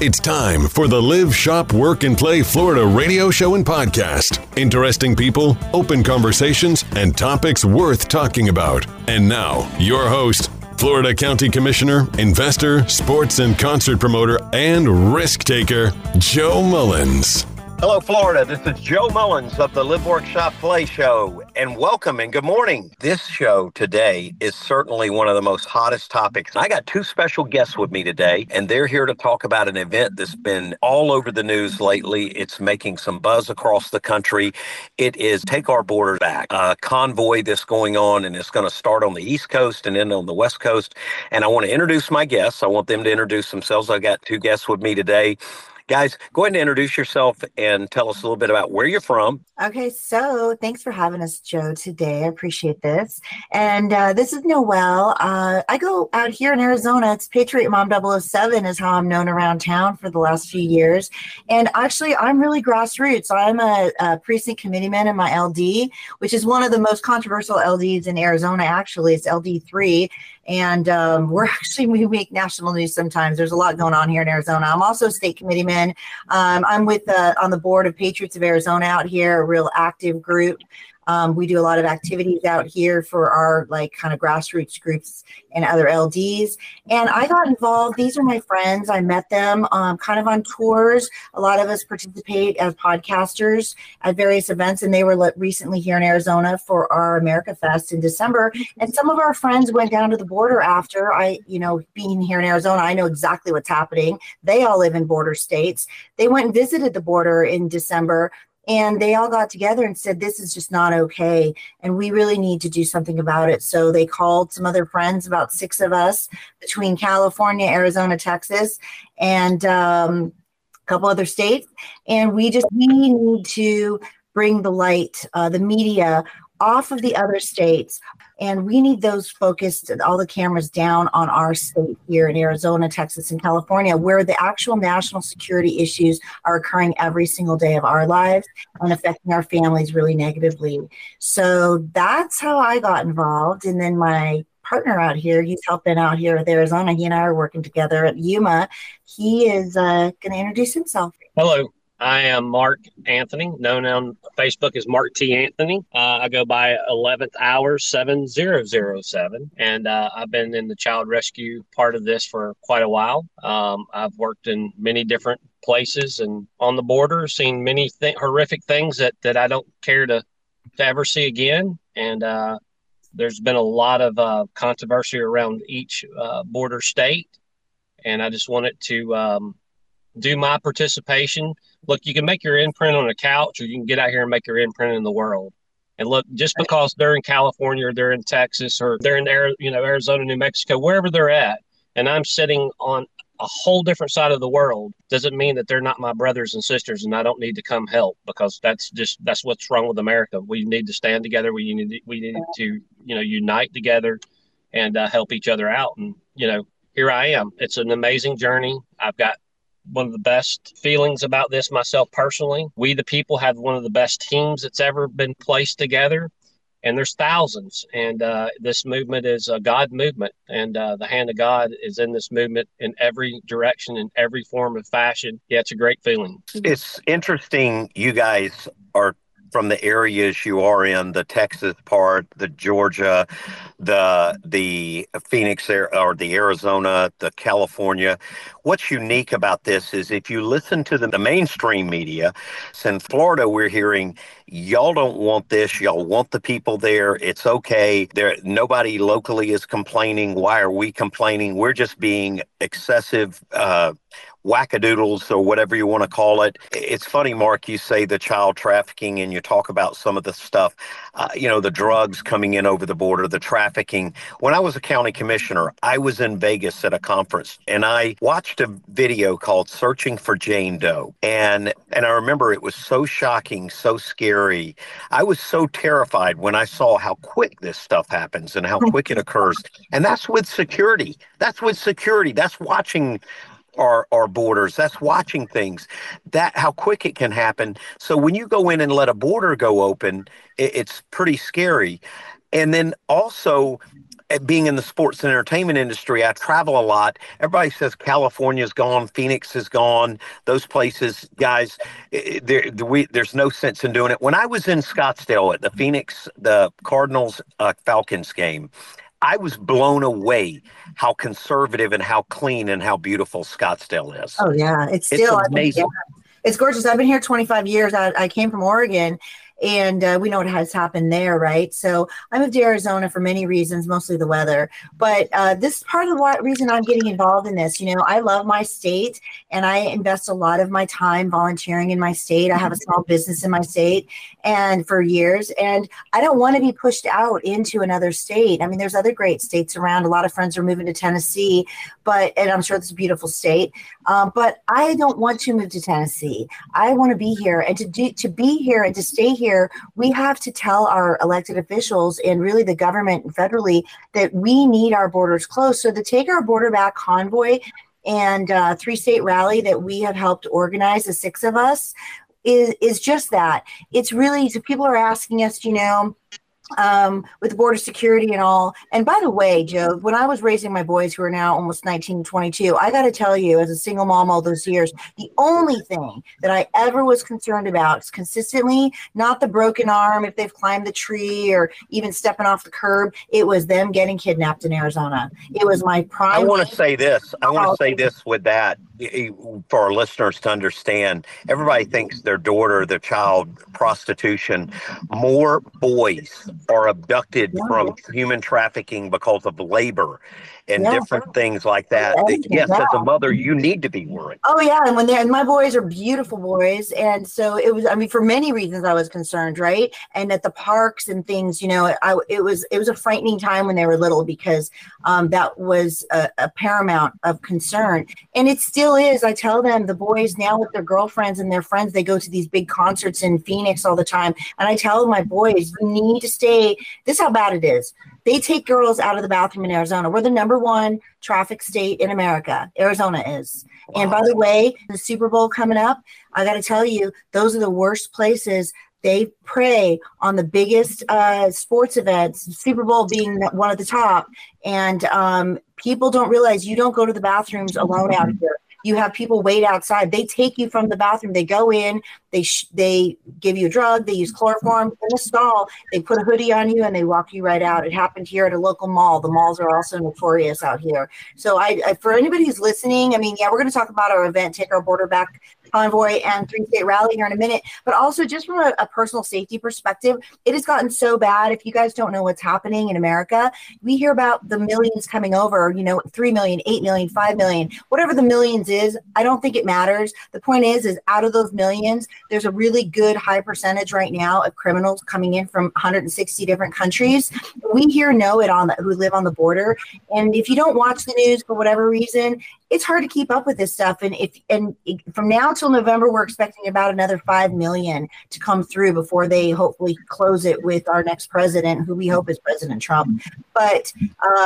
It's time for the Live, Shop, Work, and Play Florida radio show and podcast. Interesting people, open conversations, and topics worth talking about. And now, your host, Florida County Commissioner, investor, sports and concert promoter, and risk taker, Joe Mullins. Hello, Florida. This is Joe Mullins of the Live Workshop Play Show, and welcome and good morning. This show today is certainly one of the most hottest topics. I got two special guests with me today, and they're here to talk about an event that's been all over the news lately. It's making some buzz across the country. It is Take Our Border Back, a convoy that's going on, and it's going to start on the East Coast and end on the West Coast. And I want to introduce my guests. I want them to introduce themselves. I got two guests with me today. Guys, go ahead and introduce yourself and tell us a little bit about where you're from. Okay, so thanks for having us, Joe, today. I appreciate this. And uh, this is Noelle. Uh, I go out here in Arizona. It's Patriot Mom 007 is how I'm known around town for the last few years. And actually, I'm really grassroots. I'm a, a precinct committeeman in my LD, which is one of the most controversial LDs in Arizona, actually. It's LD3 and um, we're actually we make national news sometimes. There's a lot going on here in Arizona. I'm also a state committeeman. Um, I'm with uh, on the board of Patriots of Arizona out here, a real active group. Um, we do a lot of activities out here for our like kind of grassroots groups and other LDs. And I got involved. These are my friends. I met them um, kind of on tours. A lot of us participate as podcasters at various events, and they were recently here in Arizona for our America Fest in December. And some of our friends went down to the border after I, you know, being here in Arizona, I know exactly what's happening. They all live in border states. They went and visited the border in December and they all got together and said this is just not okay and we really need to do something about it. So they called some other friends about six of us between california arizona texas and um, a couple other states. And we just we need to bring the light uh, the media off of the other states and we need those focused, all the cameras down on our state here in Arizona, Texas, and California, where the actual national security issues are occurring every single day of our lives and affecting our families really negatively. So that's how I got involved. And then my partner out here, he's helping out here with Arizona. He and I are working together at Yuma. He is uh, going to introduce himself. Hello, I am Mark Anthony, known on Facebook as Mark T. Anthony. Uh, I go by 11th Hour 7007, and uh, I've been in the child rescue part of this for quite a while. Um, I've worked in many different places and on the border, seen many th- horrific things that, that I don't care to, to ever see again. And uh, there's been a lot of uh, controversy around each uh, border state, and I just wanted to um, do my participation look, you can make your imprint on a couch, or you can get out here and make your imprint in the world. And look, just because they're in California, or they're in Texas, or they're in you know Arizona, New Mexico, wherever they're at, and I'm sitting on a whole different side of the world doesn't mean that they're not my brothers and sisters and I don't need to come help because that's just that's what's wrong with America. We need to stand together. We need to, we need to you know unite together and uh, help each other out. And you know here I am. It's an amazing journey. I've got one of the best feelings about this myself personally. We, the people, have one of the best teams that's ever been placed together. And there's thousands. And uh, this movement is a God movement. And uh, the hand of God is in this movement in every direction, in every form of fashion. Yeah, it's a great feeling. It's interesting you guys are from the areas you are in, the Texas part, the Georgia, the the Phoenix or the Arizona, the California. What's unique about this is if you listen to the, the mainstream media, in Florida we're hearing y'all don't want this, y'all want the people there. It's okay. There nobody locally is complaining. Why are we complaining? We're just being excessive uh, wackadoodles or whatever you want to call it. It's funny, Mark, you say the child trafficking and you talk about some of the stuff, uh, you know, the drugs coming in over the border, the trafficking. When I was a county commissioner, I was in Vegas at a conference and I watched a video called Searching for Jane Doe. And and I remember it was so shocking, so scary. I was so terrified when I saw how quick this stuff happens and how quick it occurs. And that's with security. That's with security. That's watching our, our borders. That's watching things. That how quick it can happen. So when you go in and let a border go open, it, it's pretty scary. And then also, eh, being in the sports and entertainment industry, I travel a lot. Everybody says California's gone, Phoenix is gone. Those places, guys, eh, eh, there, we, there's no sense in doing it. When I was in Scottsdale at the Phoenix, the Cardinals uh, Falcons game, I was blown away how conservative and how clean and how beautiful Scottsdale is. Oh yeah, it's still it's amazing. yeah, it's gorgeous. I've been here 25 years. I, I came from Oregon, and uh, we know what has happened there, right? So I moved to Arizona for many reasons, mostly the weather. But uh, this is part of the reason I'm getting involved in this. You know, I love my state, and I invest a lot of my time volunteering in my state. I have a small business in my state, and for years, and I don't want to be pushed out into another state. I mean, there's other great states around. A lot of friends are moving to Tennessee, but and I'm sure it's a beautiful state. Um, but I don't want to move to Tennessee. I want to be here, and to do to be here and to stay here here, we have to tell our elected officials and really the government federally that we need our borders closed. So the Take Our Border Back convoy and uh, three state rally that we have helped organize, the six of us, is, is just that. It's really, so people are asking us, you know, um, with border security and all. And by the way, Joe, when I was raising my boys who are now almost 19, 22, I got to tell you, as a single mom all those years, the only thing that I ever was concerned about is consistently not the broken arm if they've climbed the tree or even stepping off the curb. It was them getting kidnapped in Arizona. It was my prime. I want to say this. I want to say this with that for our listeners to understand. Everybody thinks their daughter, their child, prostitution. More boys are abducted from human trafficking because of labor and yeah. different things like that. Yeah. Yes, as a mother, you need to be worried. Oh yeah, and when they and my boys are beautiful boys, and so it was. I mean, for many reasons, I was concerned, right? And at the parks and things, you know, I it was it was a frightening time when they were little because um, that was a, a paramount of concern, and it still is. I tell them the boys now with their girlfriends and their friends, they go to these big concerts in Phoenix all the time, and I tell my boys, you need to stay. This is how bad it is they take girls out of the bathroom in Arizona. We're the number one traffic state in America. Arizona is. Wow. And by the way, the Super Bowl coming up, I got to tell you, those are the worst places. They prey on the biggest uh, sports events, Super Bowl being one at the top. And um, people don't realize you don't go to the bathrooms alone out here you have people wait outside. They take you from the bathroom. They go in. They sh- they give you a drug. They use chloroform in a stall. They put a hoodie on you and they walk you right out. It happened here at a local mall. The malls are also notorious out here. So I, I for anybody who's listening, I mean, yeah, we're going to talk about our event, take our border back convoy and three state rally here in a minute. But also, just from a, a, personal safety perspective, it has gotten so bad. If you guys don't know what's happening in America, we hear about the millions coming over, you know, 3 million, 8 million, 5 million, whatever the millions is. I don't think it matters. The point is, is out of those millions, there's a really good high percentage right now of criminals coming in from 160 different countries. We here know it on the, who live on the border. And if you don't watch the news for whatever reason, it's hard to keep up with this stuff. And if and from now till November, we're expecting about another five million to come through before they hopefully close it with our next president, who we hope is President Trump. But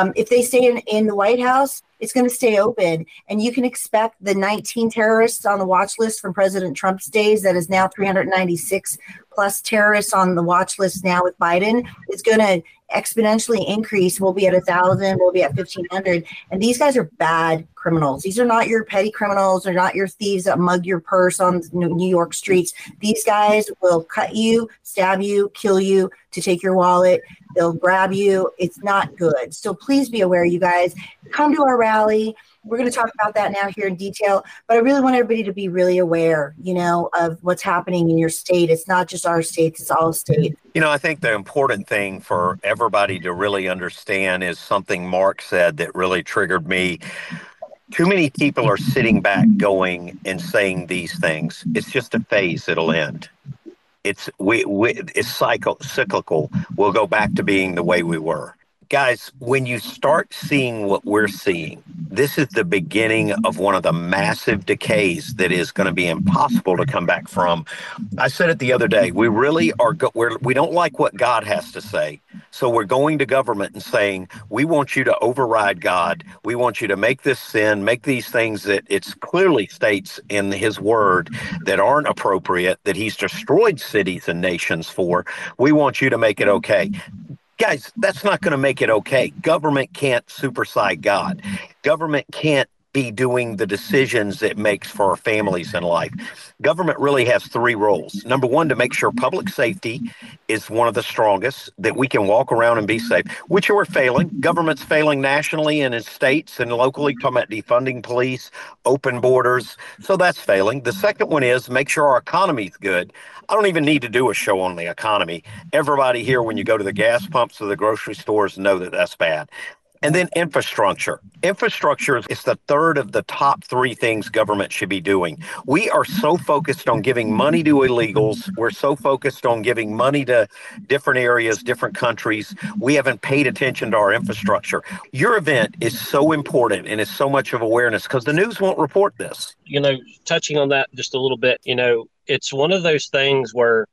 um, if they stay in, in the White House, it's going to stay open. And you can expect the 19 terrorists on the watch list from President Trump's days, that is now 396 plus terrorists on the watch list now with Biden, is going to exponentially increase. We'll be at a thousand, we'll be at 1500. And these guys are bad criminals. These are not your petty criminals. They're not your thieves that mug your purse on New York streets. These guys will cut you, stab you, kill you to take your wallet. They'll grab you. It's not good. So please be aware, you guys. Come to our rally. We're going to talk about that now here in detail, but I really want everybody to be really aware, you know, of what's happening in your state. It's not just our states, it's all states. You know, I think the important thing for everybody to really understand is something Mark said that really triggered me. Too many people are sitting back going and saying these things. It's just a phase, it'll end. It's we, we it's cycle cyclical. We'll go back to being the way we were guys, when you start seeing what we're seeing, this is the beginning of one of the massive decays that is going to be impossible to come back from. I said it the other day. We really are. Go- we're, we don't like what God has to say, so we're going to government and saying we want you to override God. We want you to make this sin, make these things that it's clearly states in His Word that aren't appropriate, that He's destroyed cities and nations for. We want you to make it okay Guys, that's not going to make it okay. Government can't supersede God. Government can't be doing the decisions it makes for our families in life. Government really has three roles. Number one, to make sure public safety is one of the strongest, that we can walk around and be safe, which are failing. Government's failing nationally and in states and locally, talking about defunding police, open borders. So that's failing. The second one is make sure our economy's good. I don't even need to do a show on the economy. Everybody here, when you go to the gas pumps or the grocery stores, know that that's bad. And then infrastructure. Infrastructure is the third of the top three things government should be doing. We are so focused on giving money to illegals. We're so focused on giving money to different areas, different countries. We haven't paid attention to our infrastructure. Your event is so important and it's so much of awareness because the news won't report this. You know, touching on that just a little bit, you know, it's one of those things where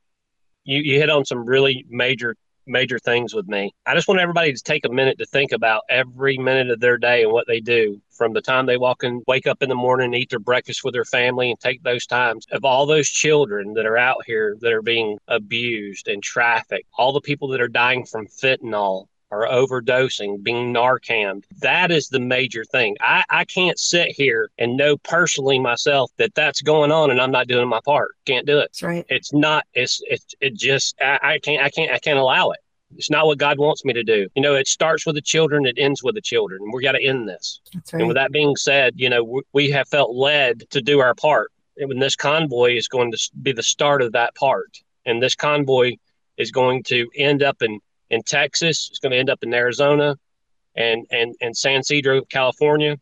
you, you hit on some really major major things with me. I just want everybody to take a minute to think about every minute of their day and what they do from the time they walk and wake up in the morning, eat their breakfast with their family, and take those times of all those children that are out here that are being abused and trafficked, all the people that are dying from fentanyl, or overdosing, being Narcan. That is the major thing. I, I can't sit here and know personally myself that that's going on and I'm not doing my part. Can't do it. That's right. It's not, it's, it's, it just, I, I can't, I can't, I can't allow it. It's not what God wants me to do. You know, it starts with the children, it ends with the children. We got to end this. That's right. And with that being said, you know, we, we have felt led to do our part. And this convoy is going to be the start of that part. And this convoy is going to end up in in Texas. It's going to end up in Arizona and, and, and San Ysidro, California.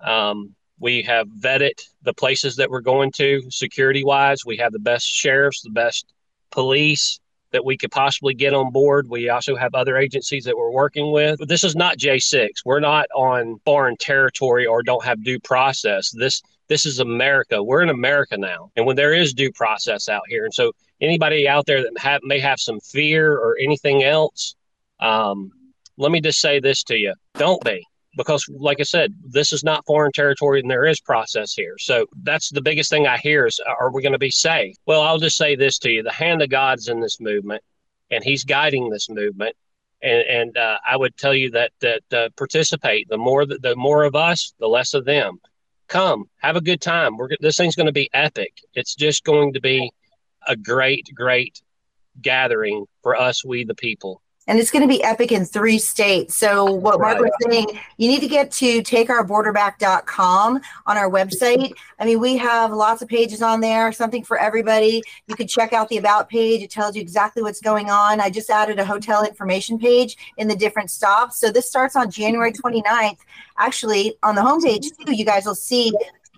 Um, we have vetted the places that we're going to security wise. We have the best sheriffs, the best police that we could possibly get on board. We also have other agencies that we're working with. But this is not J6. We're not on foreign territory or don't have due process. This this is America. We're in America now. And when there is due process out here. And so anybody out there that have, may have some fear or anything else, um, let me just say this to you. Don't be because like i said this is not foreign territory and there is process here. So that's the biggest thing i hear is are we going to be safe? Well i'll just say this to you. The hand of god's in this movement and he's guiding this movement. And, and uh, i would tell you that that uh, participate. The more the, the more of us the less of them. Come have a good time. We're this thing's going to be epic. It's just going to be a great, great gathering for us, we the people. And it's going to be epic in three states. So, what Mark was saying, you need to get to takeourborderback.com on our website. I mean, we have lots of pages on there, something for everybody. You could check out the About page, it tells you exactly what's going on. I just added a hotel information page in the different stops. So, this starts on January 29th. Actually, on the homepage, too, you guys will see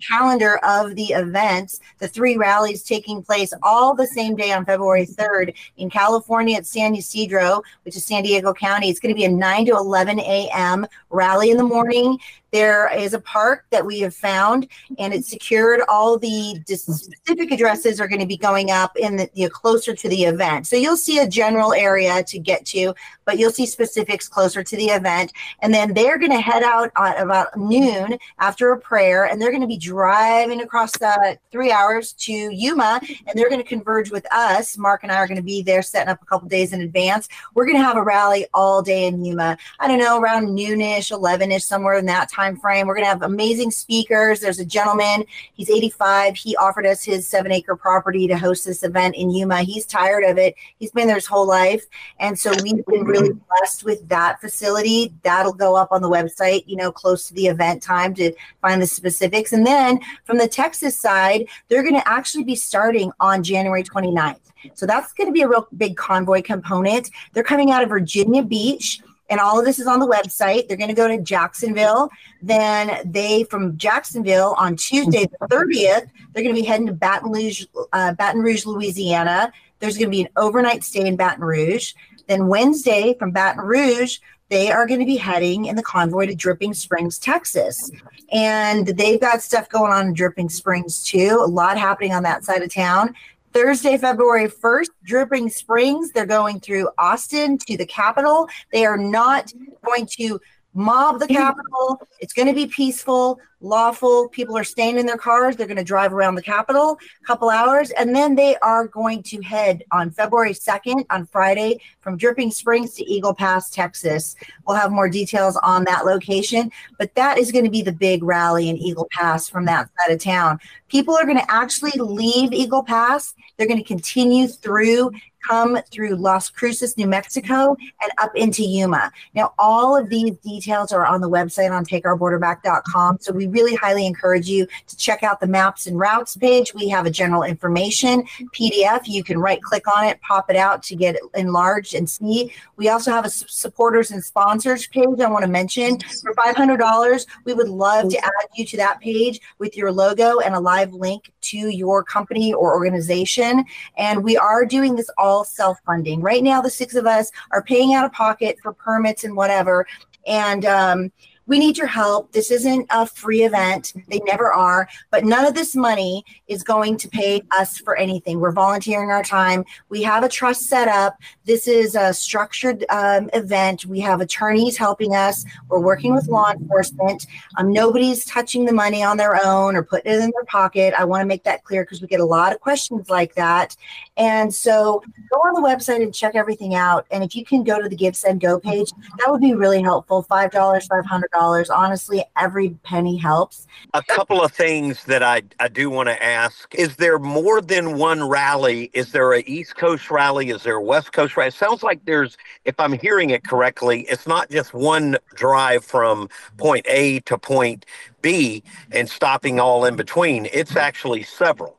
calendar of the events, the three rallies taking place all the same day on February 3rd in California at San Ysidro, which is San Diego County. It's going to be a 9 to 11 a.m. rally in the morning. There is a park that we have found, and it's secured. All the hmm. specific addresses are going to be going up in the know, closer to the event. So you'll see a general area to get to, but you'll see specifics closer to the event. And then they're going to head out at about noon after a prayer, and they're going to be driving across the three hours to Yuma, and they're going to converge with us. Mark and I are going to be there, setting up a couple days in advance. We're going to have a rally all day in Yuma. I don't know, around noonish, eleven ish, somewhere in that time time frame. We're going to have amazing speakers. There's a gentleman, he's 85. He offered us his seven acre property to host this event in Yuma. He's tired of it. He's been there his whole life. And so we've been really blessed with that facility. That'll go up on the website, you know, close to the event time to find the specifics. And then from the Texas side, they're going to actually be starting on January 29th. So that's going to be a real big convoy component. They're coming out of Virginia Beach and all of this is on the website. They're going to go to Jacksonville. Then they from Jacksonville on Tuesday the 30th, they're going to be heading to Baton Rouge, uh, Baton Rouge, Louisiana. There's going to be an overnight stay in Baton Rouge. Then Wednesday from Baton Rouge, they are going to be heading in the convoy to Dripping Springs, Texas. And they've got stuff going on in Dripping Springs too. A lot happening on that side of town. Thursday, February 1st, Dripping Springs. They're going through Austin to the capital. They are not going to mob the Capitol. It's going to be peaceful, lawful. People are staying in their cars. They're going to drive around the Capitol a couple hours, and then they are going to head on February 2nd, on Friday, from Dripping Springs to Eagle Pass, Texas. We'll have more details on that location, but that is going to be the big rally in Eagle Pass from that side of town. People are going to actually leave Eagle Pass. They're going to continue through come through Las Cruces, New Mexico, and up into Yuma. Now, all of these details are on the website on takeourborderback.com. So we really highly encourage you to check out the maps and routes page. We have a general information PDF. You can right click on it, pop it out to get enlarged and see. We also have a supporters and sponsors page I want to mention. For $500, we would love to add you to that page with your logo and a live link to your company or organization. And we are doing this all self funding. Right now, the six of us are paying out of pocket for permits and whatever. And um, we need your help. This isn't a free event. They never are. But none of this money is going to pay us for anything. We're volunteering our time. We have a trust set up. This is a structured um, event. We have attorneys helping us. We're working with law enforcement. Um, nobody's touching the money on their own or putting it in their pocket. I want to make that clear because we get a lot of questions like that. And so go on the website and check everything out. And if you can go to the Give Send Go page, that would be really helpful. $5, $500 dollars. Honestly, every penny helps. A couple of things that I, I do want to ask. Is there more than one rally? Is there a East Coast rally? Is there a West Coast rally? It sounds like there's, if I'm hearing it correctly, it's not just one drive from point A to point B and stopping all in between. It's actually several.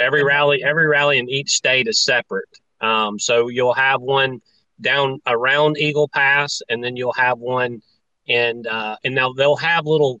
Every rally, every rally in each state is separate. Um, so you'll have one down around Eagle Pass, and then you'll have one and uh, and now they'll have little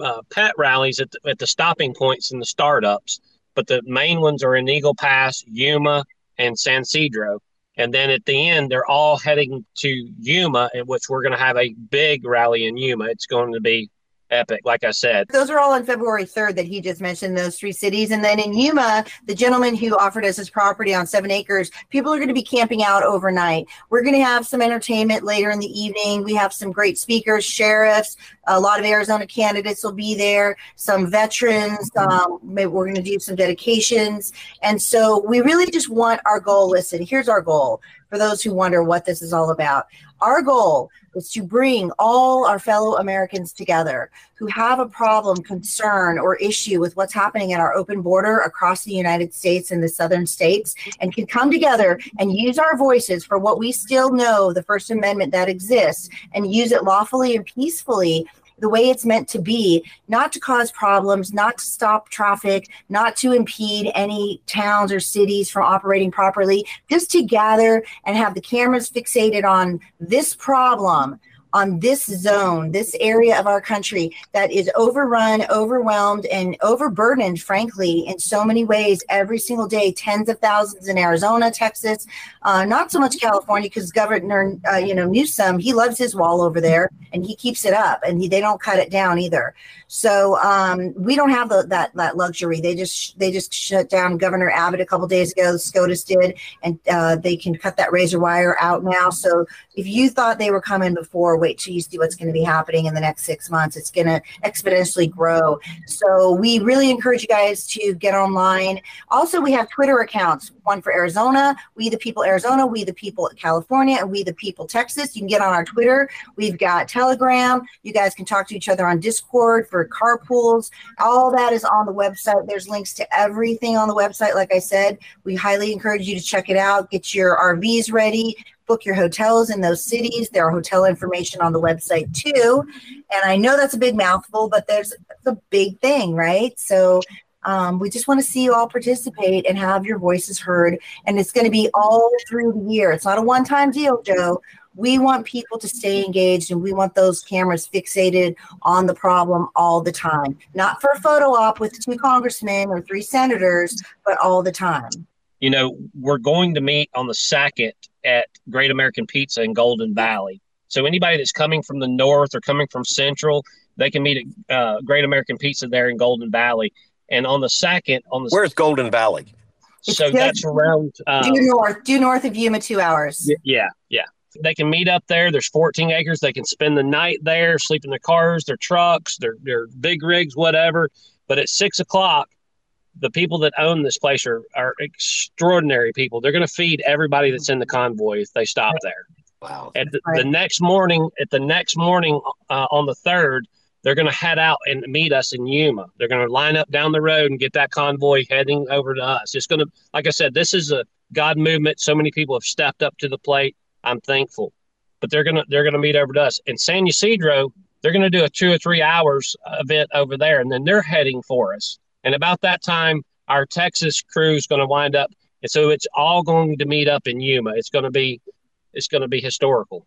uh, pet rallies at the, at the stopping points in the startups, but the main ones are in Eagle Pass, Yuma, and San Ysidro. And then at the end, they're all heading to Yuma, in which we're going to have a big rally in Yuma. It's going to be epic, like I said. Those are all on February 3rd that he just mentioned, those three cities. And then in Yuma, the gentleman who offered us his property on seven acres, people are going to be camping out overnight. We're going to have some entertainment later in the evening. We have some great speakers, sheriffs, a lot of Arizona candidates will be there, some veterans. Um, maybe we're going to do some dedications. And so we really just want our goal. Listen, here's our goal for those who wonder what this is all about. Our goal is to bring all our fellow Americans together who have a problem, concern, or issue with what's happening at our open border across the United States and the southern states and can come together and use our voices for what we still know the First Amendment that exists and use it lawfully and peacefully the way it's meant to be, not to cause problems, not to stop traffic, not to impede any towns or cities from operating properly, just to gather and have the cameras fixated on this problem on this zone, this area of our country that is overrun, overwhelmed, and overburdened, frankly, in so many ways every single day. Tens of thousands in Arizona, Texas, uh, not so much California because Governor, uh, you know, Newsom, he loves his wall over there and he keeps it up, and he, they don't cut it down either. So um, we don't have the, that that luxury. They just they just shut down Governor Abbott a couple days ago. SCOTUS did, and uh, they can cut that razor wire out now. So if you thought they were coming before, wait till you see what's going to be happening in the next six months. It's going to exponentially grow. So we really encourage you guys to get online. Also, we have Twitter accounts. One for Arizona, We the People Arizona, We the People California, and We the People Texas. You can get on our Twitter. We've got Telegram. You guys can talk to each other on Discord for carpools. All that is on the website. There's links to everything on the website. Like I said, we highly encourage you to check it out. Get your RVs ready. Book your hotels in those cities. There are hotel information on the website too. And I know that's a big mouthful, but there's a big thing, right? So um, we just want to see you all participate and have your voices heard. And it's going to be all through the year. It's not a one time deal, Joe we want people to stay engaged and we want those cameras fixated on the problem all the time not for a photo op with two congressmen or three senators but all the time you know we're going to meet on the second at great american pizza in golden valley so anybody that's coming from the north or coming from central they can meet at uh, great american pizza there in golden valley and on the second on the where's golden valley so that's around uh, due north due north of yuma two hours yeah yeah They can meet up there. There's 14 acres. They can spend the night there, sleep in their cars, their trucks, their their big rigs, whatever. But at six o'clock, the people that own this place are, are extraordinary people. They're going to feed everybody that's in the convoy if they stop there. Wow. At the, the next morning, at the next morning uh, on the third, they're going to head out and meet us in Yuma. They're going to line up down the road and get that convoy heading over to us. It's going to, like I said, this is a God movement. So many people have stepped up to the plate. I'm thankful, but they're gonna they're gonna meet over to us in San Ysidro. They're gonna do a two or three hours event over there, and then they're heading for us. And about that time, our Texas crew is going to wind up, and so it's all going to meet up in Yuma. It's going to be it's going to be historical.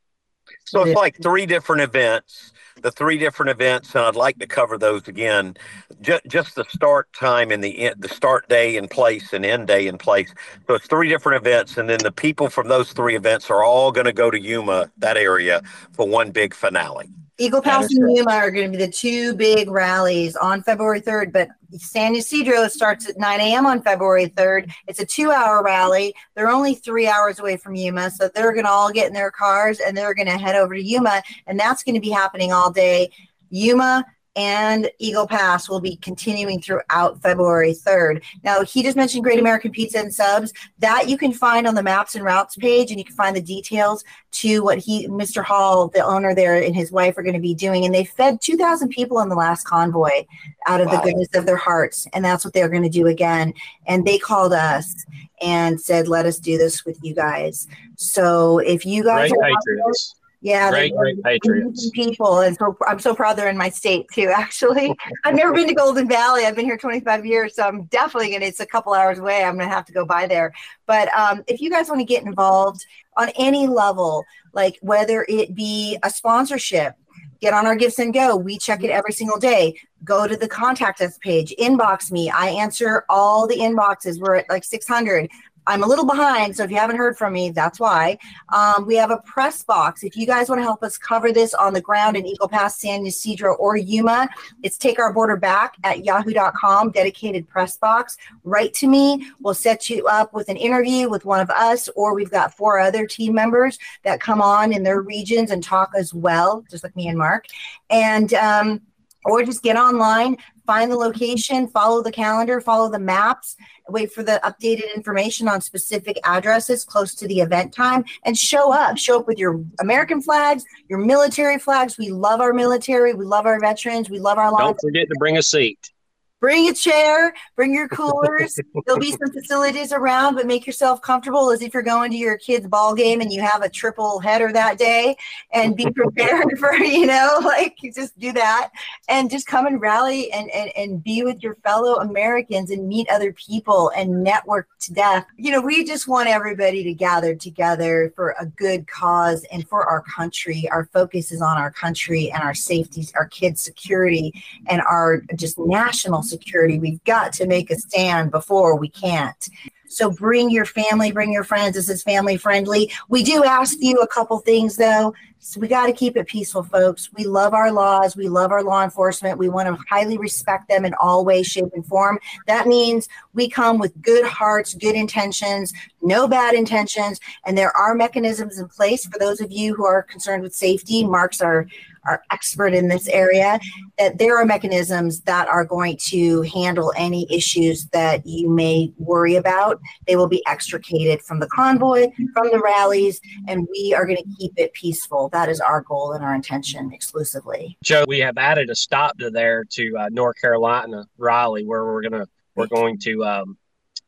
So it's like three different events, the three different events, and I'd like to cover those again. Just, just the start time and the end, the start day in place and end day in place. So it's three different events, and then the people from those three events are all going to go to Yuma, that area, for one big finale. Eagle Pass and Yuma are going to be the two big rallies on February 3rd, but San Ysidro starts at 9 a.m. on February 3rd. It's a two hour rally. They're only three hours away from Yuma, so they're going to all get in their cars and they're going to head over to Yuma, and that's going to be happening all day. Yuma, and Eagle Pass will be continuing throughout February 3rd. Now, he just mentioned Great American Pizza and Subs. That you can find on the maps and routes page, and you can find the details to what he, Mr. Hall, the owner there, and his wife are going to be doing. And they fed 2,000 people on the last convoy out of wow. the goodness of their hearts. And that's what they're going to do again. And they called us and said, let us do this with you guys. So if you guys Great are. Yeah, great, great Patriots people, and so I'm so proud they're in my state too. Actually, I've never been to Golden Valley. I've been here 25 years, so I'm definitely gonna. It's a couple hours away. I'm gonna have to go by there. But um, if you guys want to get involved on any level, like whether it be a sponsorship, get on our Give Send Go. We check it every single day. Go to the contact us page, inbox me. I answer all the inboxes. We're at like 600. I'm a little behind, so if you haven't heard from me, that's why. Um, we have a press box. If you guys want to help us cover this on the ground in Eagle Pass, San Ysidro, or Yuma, it's Take Our Border Back at yahoo.com, dedicated press box. Write to me. We'll set you up with an interview with one of us, or we've got four other team members that come on in their regions and talk as well, just like me and Mark. And, um, or just get online, find the location, follow the calendar, follow the maps, wait for the updated information on specific addresses close to the event time, and show up. Show up with your American flags, your military flags. We love our military. We love our veterans. We love our. Don't forget to bring a seat bring a chair, bring your coolers. There'll be some facilities around, but make yourself comfortable as if you're going to your kid's ball game and you have a triple header that day and be prepared for, you know, like just do that and just come and rally and, and, and be with your fellow Americans and meet other people and network to death. You know, we just want everybody to gather together for a good cause and for our country. Our focus is on our country and our safety, our kids' security, and our just national security. We've got to make a stand before we can't. So bring your family, bring your friends. This is family friendly. We do ask you a couple things though. So we got to keep it peaceful, folks. We love our laws. We love our law enforcement. We want to highly respect them in all ways, shape, and form. That means we come with good hearts, good intentions, no bad intentions, and there are mechanisms in place for those of you who are concerned with safety. Mark's our are expert in this area, that there are mechanisms that are going to handle any issues that you may worry about. They will be extricated from the convoy, from the rallies, and we are going to keep it peaceful. That is our goal and our intention exclusively. Joe, we have added a stop to there to uh, North Carolina, Raleigh, where we're going to we're going to um,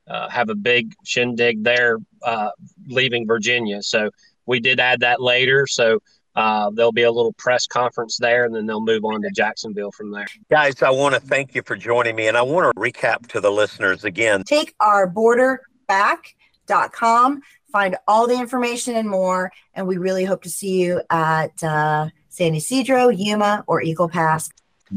uh, have a big shindig there, uh, leaving Virginia. So we did add that later. So uh, there'll be a little press conference there, and then they'll move on to Jacksonville from there. Guys, I want to thank you for joining me, and I want to recap to the listeners again. Take our border back.com, find all the information and more, and we really hope to see you at uh, San Ysidro, Yuma, or Eagle Pass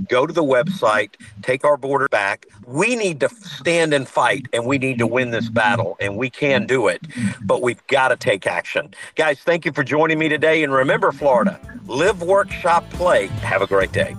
go to the website, take our border back. We need to stand and fight and we need to win this battle and we can do it, but we've got to take action. Guys, thank you for joining me today. And remember, Florida, live, work, shop, play. Have a great day.